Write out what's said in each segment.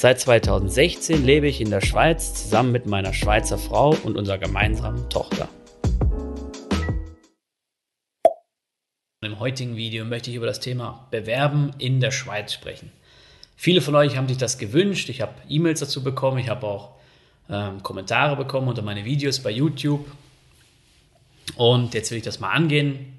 Seit 2016 lebe ich in der Schweiz zusammen mit meiner Schweizer Frau und unserer gemeinsamen Tochter. Im heutigen Video möchte ich über das Thema Bewerben in der Schweiz sprechen. Viele von euch haben sich das gewünscht. Ich habe E-Mails dazu bekommen. Ich habe auch ähm, Kommentare bekommen unter meine Videos bei YouTube. Und jetzt will ich das mal angehen,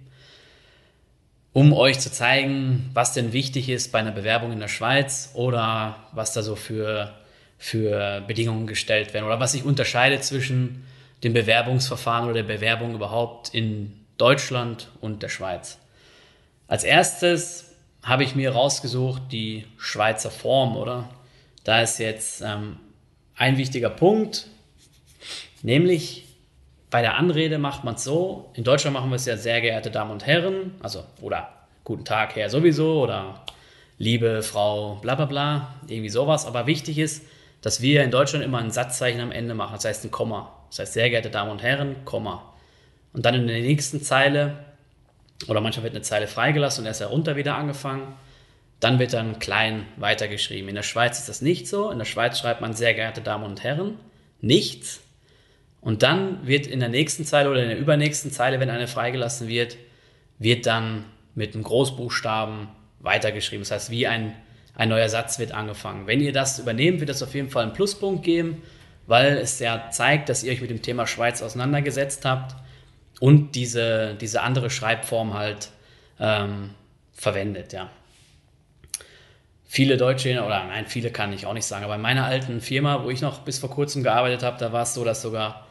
um euch zu zeigen, was denn wichtig ist bei einer Bewerbung in der Schweiz oder was da so für, für Bedingungen gestellt werden oder was sich unterscheidet zwischen dem Bewerbungsverfahren oder der Bewerbung überhaupt in Deutschland und der Schweiz. Als erstes habe ich mir rausgesucht die Schweizer Form, oder? Da ist jetzt ähm, ein wichtiger Punkt, nämlich bei der Anrede macht man es so. In Deutschland machen wir es ja sehr geehrte Damen und Herren, also oder guten Tag, Herr sowieso oder liebe Frau bla bla bla, irgendwie sowas. Aber wichtig ist, dass wir in Deutschland immer ein Satzzeichen am Ende machen, das heißt ein Komma. Das heißt, sehr geehrte Damen und Herren, Komma. Und dann in der nächsten Zeile, oder manchmal wird eine Zeile freigelassen und erst herunter wieder angefangen, dann wird dann klein weitergeschrieben. In der Schweiz ist das nicht so. In der Schweiz schreibt man sehr geehrte Damen und Herren, nichts, und dann wird in der nächsten Zeile oder in der übernächsten Zeile, wenn eine freigelassen wird, wird dann mit einem Großbuchstaben weitergeschrieben. Das heißt, wie ein, ein neuer Satz wird angefangen. Wenn ihr das übernehmt, wird das auf jeden Fall einen Pluspunkt geben, weil es ja zeigt, dass ihr euch mit dem Thema Schweiz auseinandergesetzt habt und diese, diese andere Schreibform halt ähm, verwendet, ja. Viele Deutsche, oder nein, viele kann ich auch nicht sagen, aber in meiner alten Firma, wo ich noch bis vor kurzem gearbeitet habe, da war es so, dass sogar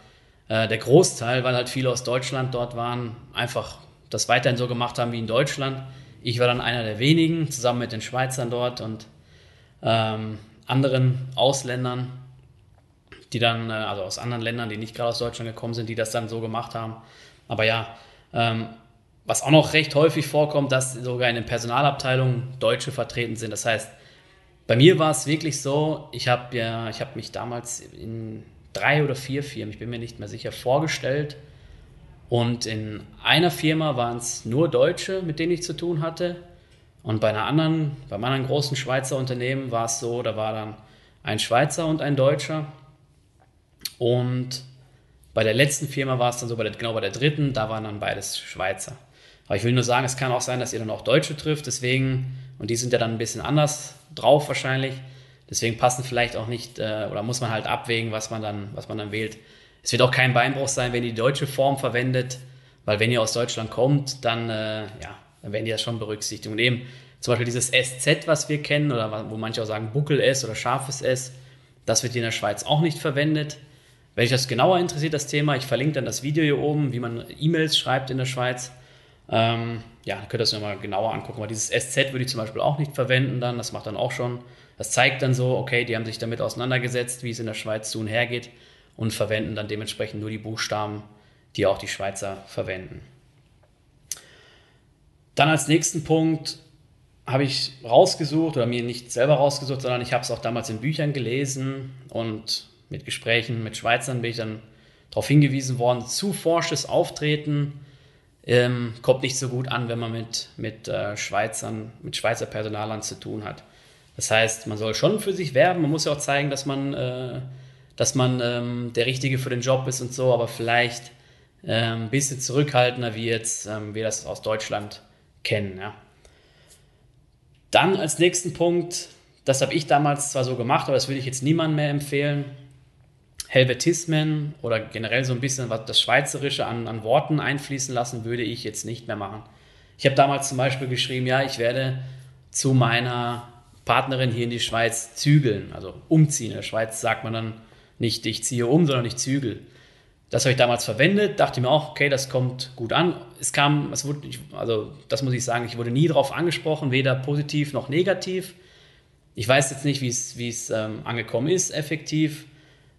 äh, der Großteil, weil halt viele aus Deutschland dort waren, einfach das weiterhin so gemacht haben wie in Deutschland. Ich war dann einer der wenigen, zusammen mit den Schweizern dort und ähm, anderen Ausländern, die dann, äh, also aus anderen Ländern, die nicht gerade aus Deutschland gekommen sind, die das dann so gemacht haben. Aber ja, ähm, was auch noch recht häufig vorkommt, dass sogar in den Personalabteilungen Deutsche vertreten sind. Das heißt, bei mir war es wirklich so, ich habe ja, ich habe mich damals in drei oder vier Firmen, ich bin mir nicht mehr sicher, vorgestellt. Und in einer Firma waren es nur Deutsche, mit denen ich zu tun hatte. Und bei einer anderen, beim anderen großen Schweizer Unternehmen war es so, da war dann ein Schweizer und ein Deutscher. Und bei der letzten Firma war es dann so, bei der, genau bei der dritten, da waren dann beides Schweizer. Aber ich will nur sagen, es kann auch sein, dass ihr dann auch Deutsche trifft, deswegen, und die sind ja dann ein bisschen anders drauf wahrscheinlich. Deswegen passen vielleicht auch nicht, äh, oder muss man halt abwägen, was man dann, was man dann wählt. Es wird auch kein Beinbruch sein, wenn ihr die deutsche Form verwendet, weil wenn ihr aus Deutschland kommt, dann, äh, ja, dann werden die das schon berücksichtigt. Und eben zum Beispiel dieses SZ, was wir kennen, oder wo manche auch sagen Buckel S oder scharfes S, das wird in der Schweiz auch nicht verwendet. Wenn euch das genauer interessiert, das Thema, ich verlinke dann das Video hier oben, wie man E-Mails schreibt in der Schweiz. Ähm, ja, könnt ihr das nochmal genauer angucken. Aber dieses SZ würde ich zum Beispiel auch nicht verwenden dann. Das macht dann auch schon das zeigt dann so, okay, die haben sich damit auseinandergesetzt, wie es in der Schweiz zu und her geht und verwenden dann dementsprechend nur die Buchstaben, die auch die Schweizer verwenden. Dann als nächsten Punkt habe ich rausgesucht oder mir nicht selber rausgesucht, sondern ich habe es auch damals in Büchern gelesen und mit Gesprächen mit Schweizern bin ich dann darauf hingewiesen worden, zu forsches Auftreten ähm, kommt nicht so gut an, wenn man mit, mit äh, Schweizern, mit Schweizer Personalern zu tun hat. Das heißt, man soll schon für sich werben, man muss ja auch zeigen, dass man, äh, dass man ähm, der Richtige für den Job ist und so, aber vielleicht äh, ein bisschen zurückhaltender, wie jetzt ähm, wir das aus Deutschland kennen. Ja. Dann als nächsten Punkt, das habe ich damals zwar so gemacht, aber das würde ich jetzt niemandem mehr empfehlen. Helvetismen oder generell so ein bisschen was das Schweizerische an, an Worten einfließen lassen, würde ich jetzt nicht mehr machen. Ich habe damals zum Beispiel geschrieben, ja, ich werde zu meiner Partnerin hier in die Schweiz zügeln, also umziehen. In der Schweiz sagt man dann nicht, ich ziehe um, sondern ich zügel. Das habe ich damals verwendet, dachte mir auch, okay, das kommt gut an. Es kam, es wurde, also das muss ich sagen, ich wurde nie darauf angesprochen, weder positiv noch negativ. Ich weiß jetzt nicht, wie es, wie es ähm, angekommen ist, effektiv.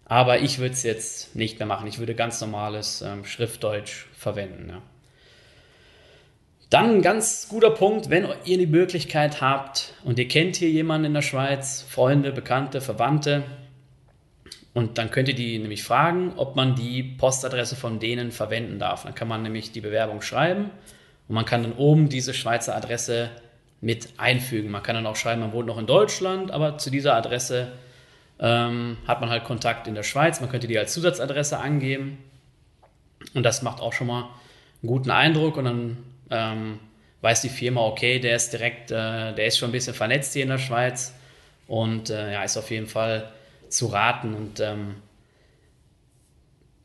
Aber ich würde es jetzt nicht mehr machen. Ich würde ganz normales ähm, Schriftdeutsch verwenden. Ja. Dann ein ganz guter Punkt, wenn ihr die Möglichkeit habt und ihr kennt hier jemanden in der Schweiz, Freunde, Bekannte, Verwandte, und dann könnt ihr die nämlich fragen, ob man die Postadresse von denen verwenden darf. Dann kann man nämlich die Bewerbung schreiben und man kann dann oben diese Schweizer Adresse mit einfügen. Man kann dann auch schreiben, man wohnt noch in Deutschland, aber zu dieser Adresse ähm, hat man halt Kontakt in der Schweiz. Man könnte die als Zusatzadresse angeben und das macht auch schon mal einen guten Eindruck und dann ähm, weiß die Firma, okay, der ist direkt, äh, der ist schon ein bisschen vernetzt hier in der Schweiz und äh, ja, ist auf jeden Fall zu raten. Und ähm,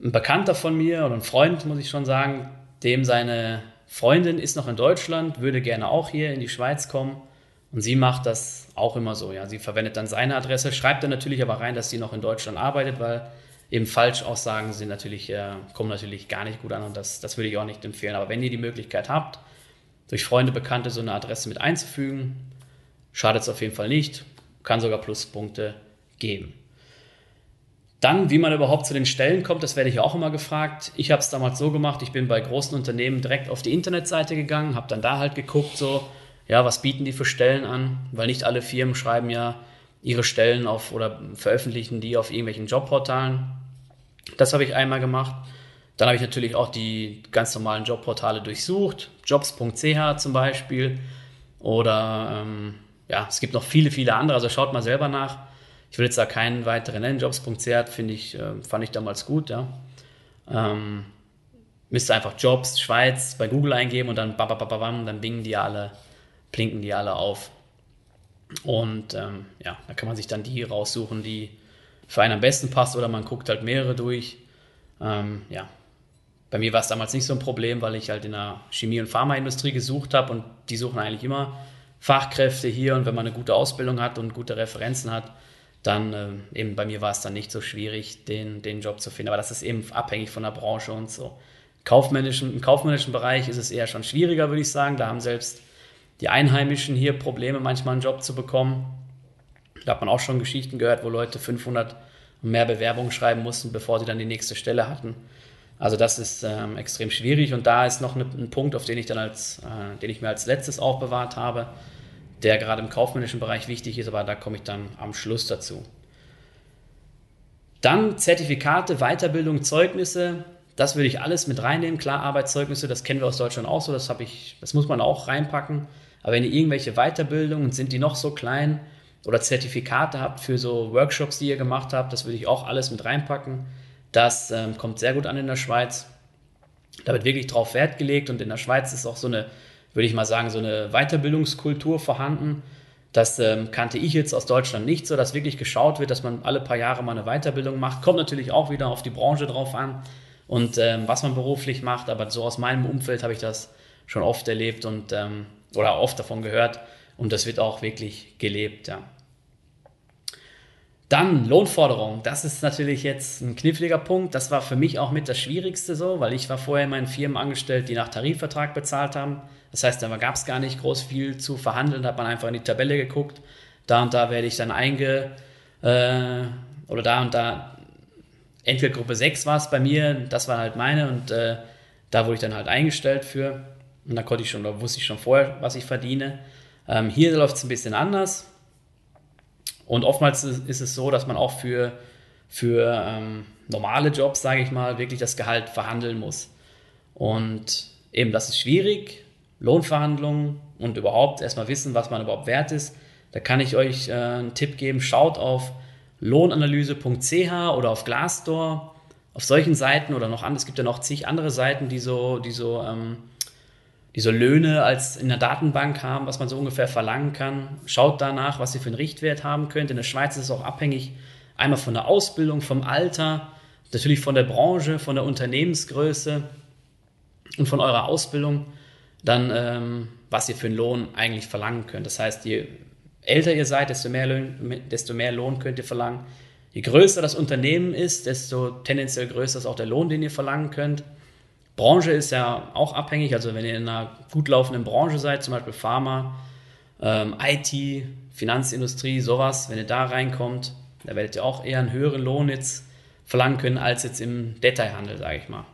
ein Bekannter von mir oder ein Freund, muss ich schon sagen, dem seine Freundin ist noch in Deutschland, würde gerne auch hier in die Schweiz kommen. Und sie macht das auch immer so. Ja, sie verwendet dann seine Adresse, schreibt dann natürlich aber rein, dass sie noch in Deutschland arbeitet, weil eben Falschaussagen sind natürlich, äh, kommen natürlich gar nicht gut an und das, das würde ich auch nicht empfehlen. Aber wenn ihr die Möglichkeit habt, durch Freunde, Bekannte so eine Adresse mit einzufügen, schadet es auf jeden Fall nicht, kann sogar Pluspunkte geben. Dann, wie man überhaupt zu den Stellen kommt, das werde ich auch immer gefragt. Ich habe es damals so gemacht, ich bin bei großen Unternehmen direkt auf die Internetseite gegangen, habe dann da halt geguckt, so, ja, was bieten die für Stellen an? Weil nicht alle Firmen schreiben ja ihre Stellen auf oder veröffentlichen die auf irgendwelchen Jobportalen. Das habe ich einmal gemacht. Dann habe ich natürlich auch die ganz normalen Jobportale durchsucht, jobs.ch zum Beispiel. Oder ähm, ja, es gibt noch viele, viele andere. Also schaut mal selber nach. Ich will jetzt da keinen weiteren nennen. Jobs.ch finde ich, äh, fand ich damals gut, ja. Ähm, müsst ihr einfach Jobs Schweiz bei Google eingeben und dann babababam, dann bingen die alle, blinken die alle auf. Und ähm, ja, da kann man sich dann die raussuchen, die für einen am besten passt oder man guckt halt mehrere durch. Ähm, ja, bei mir war es damals nicht so ein Problem, weil ich halt in der Chemie- und Pharmaindustrie gesucht habe und die suchen eigentlich immer Fachkräfte hier und wenn man eine gute Ausbildung hat und gute Referenzen hat, dann äh, eben bei mir war es dann nicht so schwierig, den, den Job zu finden. Aber das ist eben abhängig von der Branche und so. Kaufmännischen, Im kaufmännischen Bereich ist es eher schon schwieriger, würde ich sagen. Da haben selbst die Einheimischen hier Probleme, manchmal einen Job zu bekommen. Da hat man auch schon Geschichten gehört, wo Leute 500 und mehr Bewerbungen schreiben mussten, bevor sie dann die nächste Stelle hatten. Also das ist ähm, extrem schwierig und da ist noch ne, ein Punkt, auf den ich dann als, äh, den ich mir als letztes aufbewahrt habe, der gerade im kaufmännischen Bereich wichtig ist, aber da komme ich dann am Schluss dazu. Dann Zertifikate, Weiterbildung, Zeugnisse. Das würde ich alles mit reinnehmen. Klar, Arbeitszeugnisse, das kennen wir aus Deutschland auch so, das, ich, das muss man auch reinpacken. Aber wenn ihr irgendwelche Weiterbildungen, sind die noch so klein oder Zertifikate habt für so Workshops, die ihr gemacht habt, das würde ich auch alles mit reinpacken. Das ähm, kommt sehr gut an in der Schweiz. Da wird wirklich drauf Wert gelegt und in der Schweiz ist auch so eine, würde ich mal sagen, so eine Weiterbildungskultur vorhanden. Das ähm, kannte ich jetzt aus Deutschland nicht so, dass wirklich geschaut wird, dass man alle paar Jahre mal eine Weiterbildung macht. Kommt natürlich auch wieder auf die Branche drauf an und ähm, was man beruflich macht, aber so aus meinem Umfeld habe ich das schon oft erlebt und ähm, oder oft davon gehört und das wird auch wirklich gelebt, ja. Dann Lohnforderung. Das ist natürlich jetzt ein kniffliger Punkt. Das war für mich auch mit das Schwierigste so, weil ich war vorher in meinen Firmen angestellt, die nach Tarifvertrag bezahlt haben. Das heißt, da gab es gar nicht groß viel zu verhandeln. Da hat man einfach in die Tabelle geguckt. Da und da werde ich dann einge... Äh, oder da und da... Entgeltgruppe 6 war es bei mir. Das war halt meine und äh, da wurde ich dann halt eingestellt für. Und da konnte ich schon, da wusste ich schon vorher, was ich verdiene. Ähm, hier läuft es ein bisschen anders. Und oftmals ist es so, dass man auch für, für ähm, normale Jobs, sage ich mal, wirklich das Gehalt verhandeln muss. Und eben, das ist schwierig. Lohnverhandlungen und überhaupt erstmal wissen, was man überhaupt wert ist. Da kann ich euch äh, einen Tipp geben. Schaut auf lohnanalyse.ch oder auf Glassdoor. Auf solchen Seiten oder noch anders, es gibt ja noch zig andere Seiten, die so, die so ähm, die so Löhne als in der Datenbank haben, was man so ungefähr verlangen kann. Schaut danach, was ihr für einen Richtwert haben könnt. In der Schweiz ist es auch abhängig einmal von der Ausbildung, vom Alter, natürlich von der Branche, von der Unternehmensgröße und von eurer Ausbildung, dann ähm, was ihr für einen Lohn eigentlich verlangen könnt. Das heißt, je älter ihr seid, desto mehr, Lohn, desto mehr Lohn könnt ihr verlangen. Je größer das Unternehmen ist, desto tendenziell größer ist auch der Lohn, den ihr verlangen könnt. Branche ist ja auch abhängig, also wenn ihr in einer gut laufenden Branche seid, zum Beispiel Pharma, ähm, IT, Finanzindustrie, sowas, wenn ihr da reinkommt, da werdet ihr auch eher einen höheren Lohn jetzt verlangen können als jetzt im Detailhandel, sage ich mal.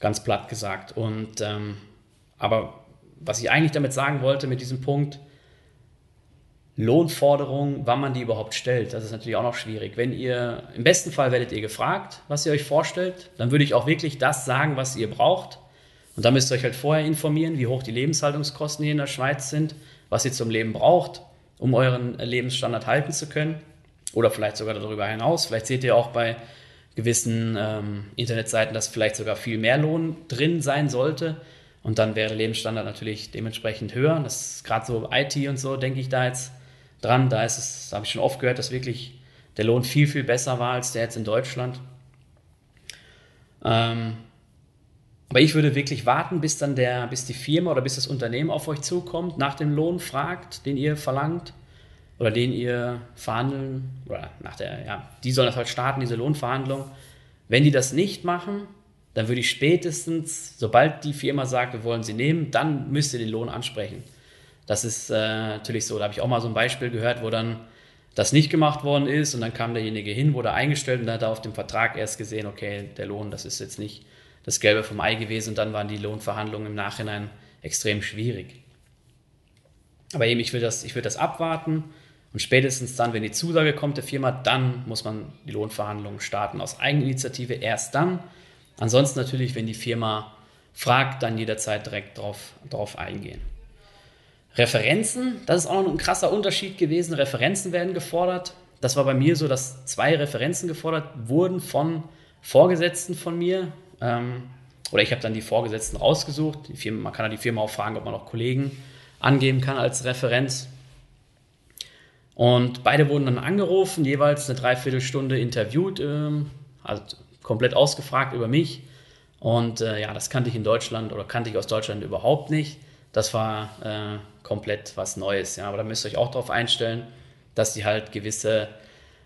Ganz platt gesagt. Und ähm, aber was ich eigentlich damit sagen wollte mit diesem Punkt, Lohnforderungen, wann man die überhaupt stellt, das ist natürlich auch noch schwierig. Wenn ihr, im besten Fall werdet ihr gefragt, was ihr euch vorstellt, dann würde ich auch wirklich das sagen, was ihr braucht. Und da müsst ihr euch halt vorher informieren, wie hoch die Lebenshaltungskosten hier in der Schweiz sind, was ihr zum Leben braucht, um euren Lebensstandard halten zu können. Oder vielleicht sogar darüber hinaus. Vielleicht seht ihr auch bei gewissen ähm, Internetseiten, dass vielleicht sogar viel mehr Lohn drin sein sollte. Und dann wäre der Lebensstandard natürlich dementsprechend höher. Das ist gerade so IT und so, denke ich da jetzt dran. Da ist es, habe ich schon oft gehört, dass wirklich der Lohn viel, viel besser war als der jetzt in Deutschland. Ähm, aber ich würde wirklich warten, bis dann der, bis die Firma oder bis das Unternehmen auf euch zukommt, nach dem Lohn fragt, den ihr verlangt oder den ihr verhandeln, oder nach der, ja, die sollen das halt starten, diese Lohnverhandlung. Wenn die das nicht machen, dann würde ich spätestens, sobald die Firma sagt, wir wollen sie nehmen, dann müsst ihr den Lohn ansprechen. Das ist äh, natürlich so. Da habe ich auch mal so ein Beispiel gehört, wo dann das nicht gemacht worden ist und dann kam derjenige hin, wurde eingestellt und dann hat er auf dem Vertrag erst gesehen, okay, der Lohn, das ist jetzt nicht das Gelbe vom Ei gewesen und dann waren die Lohnverhandlungen im Nachhinein extrem schwierig. Aber eben, ich will das, ich will das abwarten und spätestens dann, wenn die Zusage kommt der Firma, dann muss man die Lohnverhandlungen starten. Aus Eigeninitiative erst dann. Ansonsten natürlich, wenn die Firma fragt, dann jederzeit direkt drauf, drauf eingehen. Referenzen, das ist auch noch ein krasser Unterschied gewesen. Referenzen werden gefordert. Das war bei mir so, dass zwei Referenzen gefordert wurden von Vorgesetzten von mir. Ähm, oder ich habe dann die Vorgesetzten rausgesucht. Firma, man kann ja die Firma auch fragen, ob man auch Kollegen angeben kann als Referenz. Und beide wurden dann angerufen, jeweils eine Dreiviertelstunde interviewt, ähm, also komplett ausgefragt über mich. Und äh, ja, das kannte ich in Deutschland oder kannte ich aus Deutschland überhaupt nicht. Das war äh, komplett was Neues. Ja. Aber da müsst ihr euch auch darauf einstellen, dass sie halt gewisse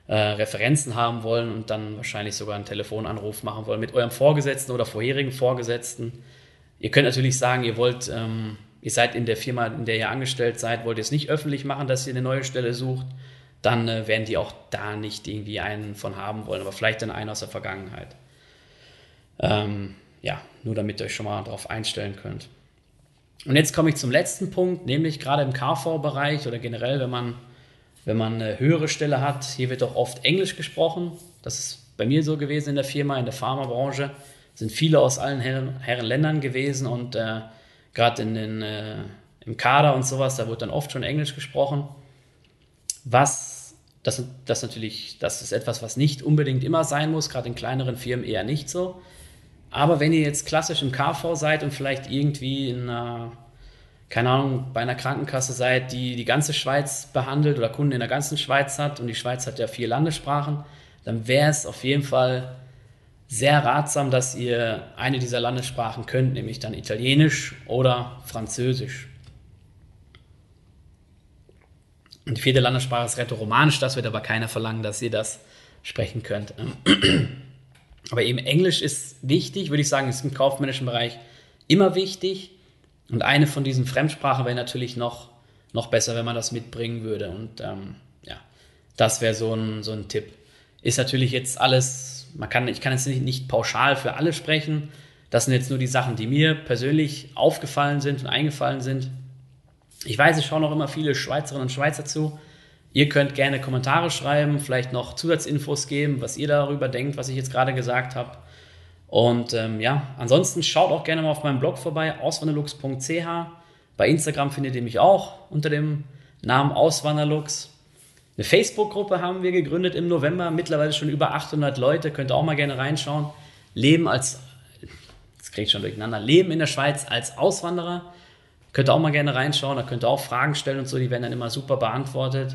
äh, Referenzen haben wollen und dann wahrscheinlich sogar einen Telefonanruf machen wollen mit eurem Vorgesetzten oder vorherigen Vorgesetzten. Ihr könnt natürlich sagen, ihr wollt, ähm, ihr seid in der Firma, in der ihr angestellt seid, wollt ihr es nicht öffentlich machen, dass ihr eine neue Stelle sucht, dann äh, werden die auch da nicht irgendwie einen von haben wollen, aber vielleicht dann einen aus der Vergangenheit. Ähm, ja, nur damit ihr euch schon mal darauf einstellen könnt. Und jetzt komme ich zum letzten Punkt, nämlich gerade im KV-Bereich oder generell, wenn man, wenn man eine höhere Stelle hat, hier wird auch oft Englisch gesprochen. Das ist bei mir so gewesen in der Firma, in der Pharmabranche. Sind viele aus allen Herren, Herren Ländern gewesen und äh, gerade in den, äh, im Kader und sowas, da wird dann oft schon Englisch gesprochen. Was, das, das natürlich, das ist etwas, was nicht unbedingt immer sein muss, gerade in kleineren Firmen eher nicht so. Aber wenn ihr jetzt klassisch im KV seid und vielleicht irgendwie in einer, keine Ahnung, bei einer Krankenkasse seid, die die ganze Schweiz behandelt oder Kunden in der ganzen Schweiz hat und die Schweiz hat ja vier Landessprachen, dann wäre es auf jeden Fall sehr ratsam, dass ihr eine dieser Landessprachen könnt, nämlich dann Italienisch oder Französisch. Und die vierte Landessprache ist Rätoromanisch, das wird aber keiner verlangen, dass ihr das sprechen könnt. Aber eben Englisch ist wichtig, würde ich sagen, ist im kaufmännischen Bereich immer wichtig. Und eine von diesen Fremdsprachen wäre natürlich noch, noch besser, wenn man das mitbringen würde. Und ähm, ja, das wäre so ein, so ein Tipp. Ist natürlich jetzt alles, man kann, ich kann jetzt nicht, nicht pauschal für alle sprechen. Das sind jetzt nur die Sachen, die mir persönlich aufgefallen sind und eingefallen sind. Ich weiß, es schauen auch immer viele Schweizerinnen und Schweizer zu. Ihr könnt gerne Kommentare schreiben, vielleicht noch Zusatzinfos geben, was ihr darüber denkt, was ich jetzt gerade gesagt habe. Und ähm, ja, ansonsten schaut auch gerne mal auf meinem Blog vorbei, auswanderlux.ch. Bei Instagram findet ihr mich auch unter dem Namen Auswanderlux. Eine Facebook-Gruppe haben wir gegründet im November, mittlerweile schon über 800 Leute, könnt ihr auch mal gerne reinschauen. Leben als, das kriege ich schon durcheinander, Leben in der Schweiz als Auswanderer. Könnt ihr auch mal gerne reinschauen, da könnt ihr auch Fragen stellen und so, die werden dann immer super beantwortet.